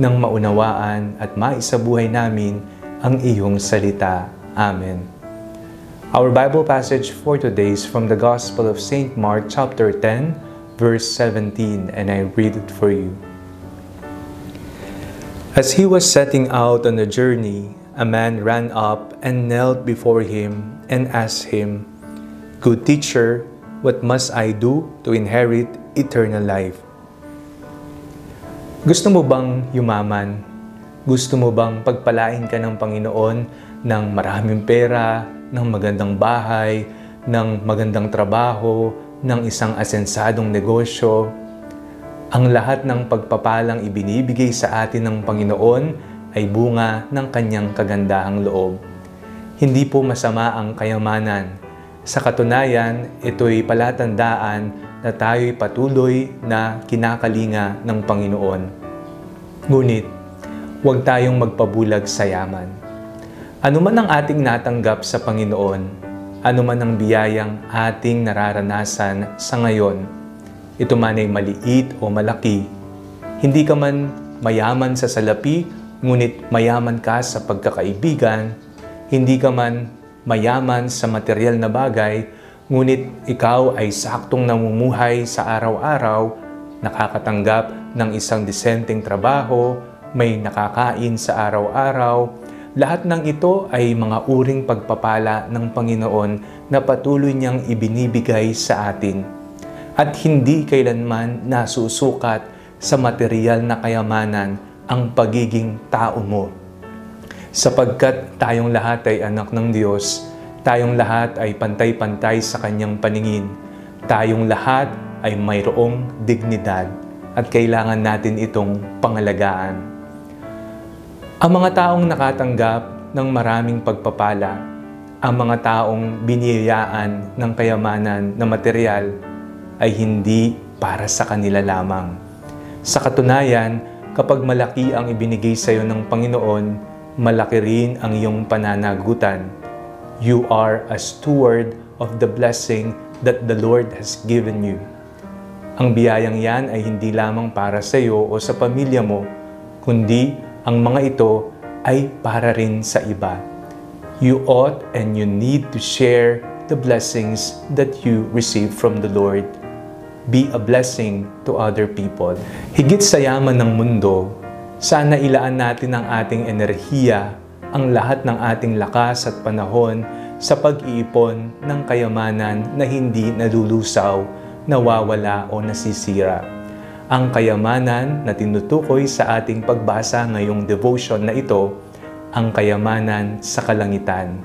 nang maunawaan at maisabuhay namin ang iyong salita. Amen. Our Bible passage for today is from the Gospel of St. Mark chapter 10, verse 17, and I read it for you. As he was setting out on a journey, a man ran up and knelt before him and asked him, Good teacher, what must I do to inherit eternal life? Gusto mo bang yumaman? Gusto mo bang pagpalain ka ng Panginoon ng maraming pera, ng magandang bahay, ng magandang trabaho, ng isang asensadong negosyo? Ang lahat ng pagpapalang ibinibigay sa atin ng Panginoon ay bunga ng kanyang kagandahang loob. Hindi po masama ang kayamanan. Sa katunayan, ito'y palatandaan na tayo'y patuloy na kinakalinga ng Panginoon. Ngunit, huwag tayong magpabulag sa yaman. Ano man ang ating natanggap sa Panginoon, ano man ang biyayang ating nararanasan sa ngayon, ito man ay maliit o malaki, hindi ka man mayaman sa salapi, ngunit mayaman ka sa pagkakaibigan, hindi ka man mayaman sa material na bagay, Ngunit ikaw ay saktong namumuhay sa araw-araw, nakakatanggap ng isang disenteng trabaho, may nakakain sa araw-araw. Lahat ng ito ay mga uring pagpapala ng Panginoon na patuloy niyang ibinibigay sa atin. At hindi kailanman nasusukat sa material na kayamanan ang pagiging tao mo. Sapagkat tayong lahat ay anak ng Diyos, Tayong lahat ay pantay-pantay sa kanyang paningin. Tayong lahat ay mayroong dignidad at kailangan natin itong pangalagaan. Ang mga taong nakatanggap ng maraming pagpapala, ang mga taong biniyayaan ng kayamanan na material ay hindi para sa kanila lamang. Sa katunayan, kapag malaki ang ibinigay sa iyo ng Panginoon, malaki rin ang iyong pananagutan You are a steward of the blessing that the Lord has given you. Ang biyayang yan ay hindi lamang para sa iyo o sa pamilya mo, kundi ang mga ito ay para rin sa iba. You ought and you need to share the blessings that you receive from the Lord. Be a blessing to other people. Higit sa yaman ng mundo, sana ilaan natin ang ating enerhiya ang lahat ng ating lakas at panahon sa pag-iipon ng kayamanan na hindi nalulusaw, nawawala o nasisira. Ang kayamanan na tinutukoy sa ating pagbasa ngayong devotion na ito, ang kayamanan sa kalangitan.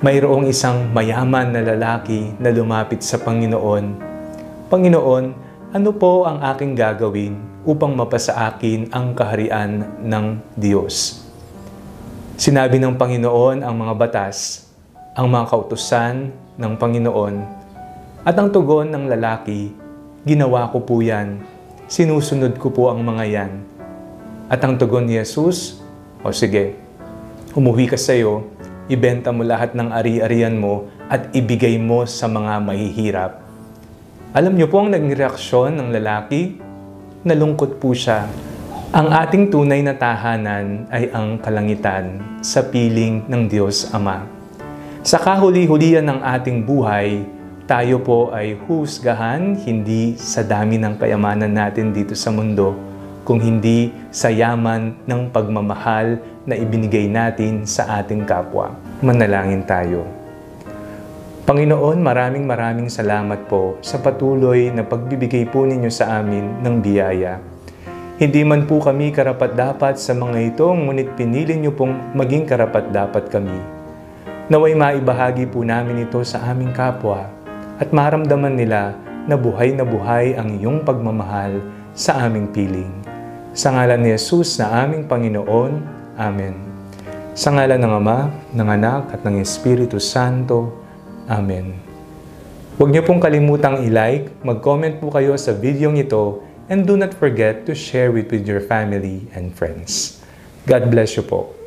Mayroong isang mayaman na lalaki na lumapit sa Panginoon. Panginoon, ano po ang aking gagawin upang mapasa akin ang kaharian ng Diyos? Sinabi ng Panginoon ang mga batas, ang mga kautusan ng Panginoon, at ang tugon ng lalaki, ginawa ko po yan, sinusunod ko po ang mga yan. At ang tugon ni Jesus, o sige, umuwi ka sa iyo, ibenta mo lahat ng ari-arian mo at ibigay mo sa mga mahihirap. Alam niyo po ang naging reaksyon ng lalaki? Nalungkot po siya ang ating tunay na tahanan ay ang kalangitan sa piling ng Diyos Ama. Sa kahuli-hulian ng ating buhay, tayo po ay husgahan hindi sa dami ng kayamanan natin dito sa mundo, kung hindi sa yaman ng pagmamahal na ibinigay natin sa ating kapwa. Manalangin tayo. Panginoon, maraming maraming salamat po sa patuloy na pagbibigay po ninyo sa amin ng biyaya hindi man po kami karapat-dapat sa mga ito, ngunit pinili niyo pong maging karapat-dapat kami. Naway maibahagi po namin ito sa aming kapwa at maramdaman nila na buhay na buhay ang iyong pagmamahal sa aming piling. Sa ngalan ni Jesus na aming Panginoon. Amen. Sa ngalan ng Ama, ng Anak at ng Espiritu Santo. Amen. Huwag niyo pong kalimutang i-like, mag-comment po kayo sa video ito, and do not forget to share it with your family and friends. God bless you po.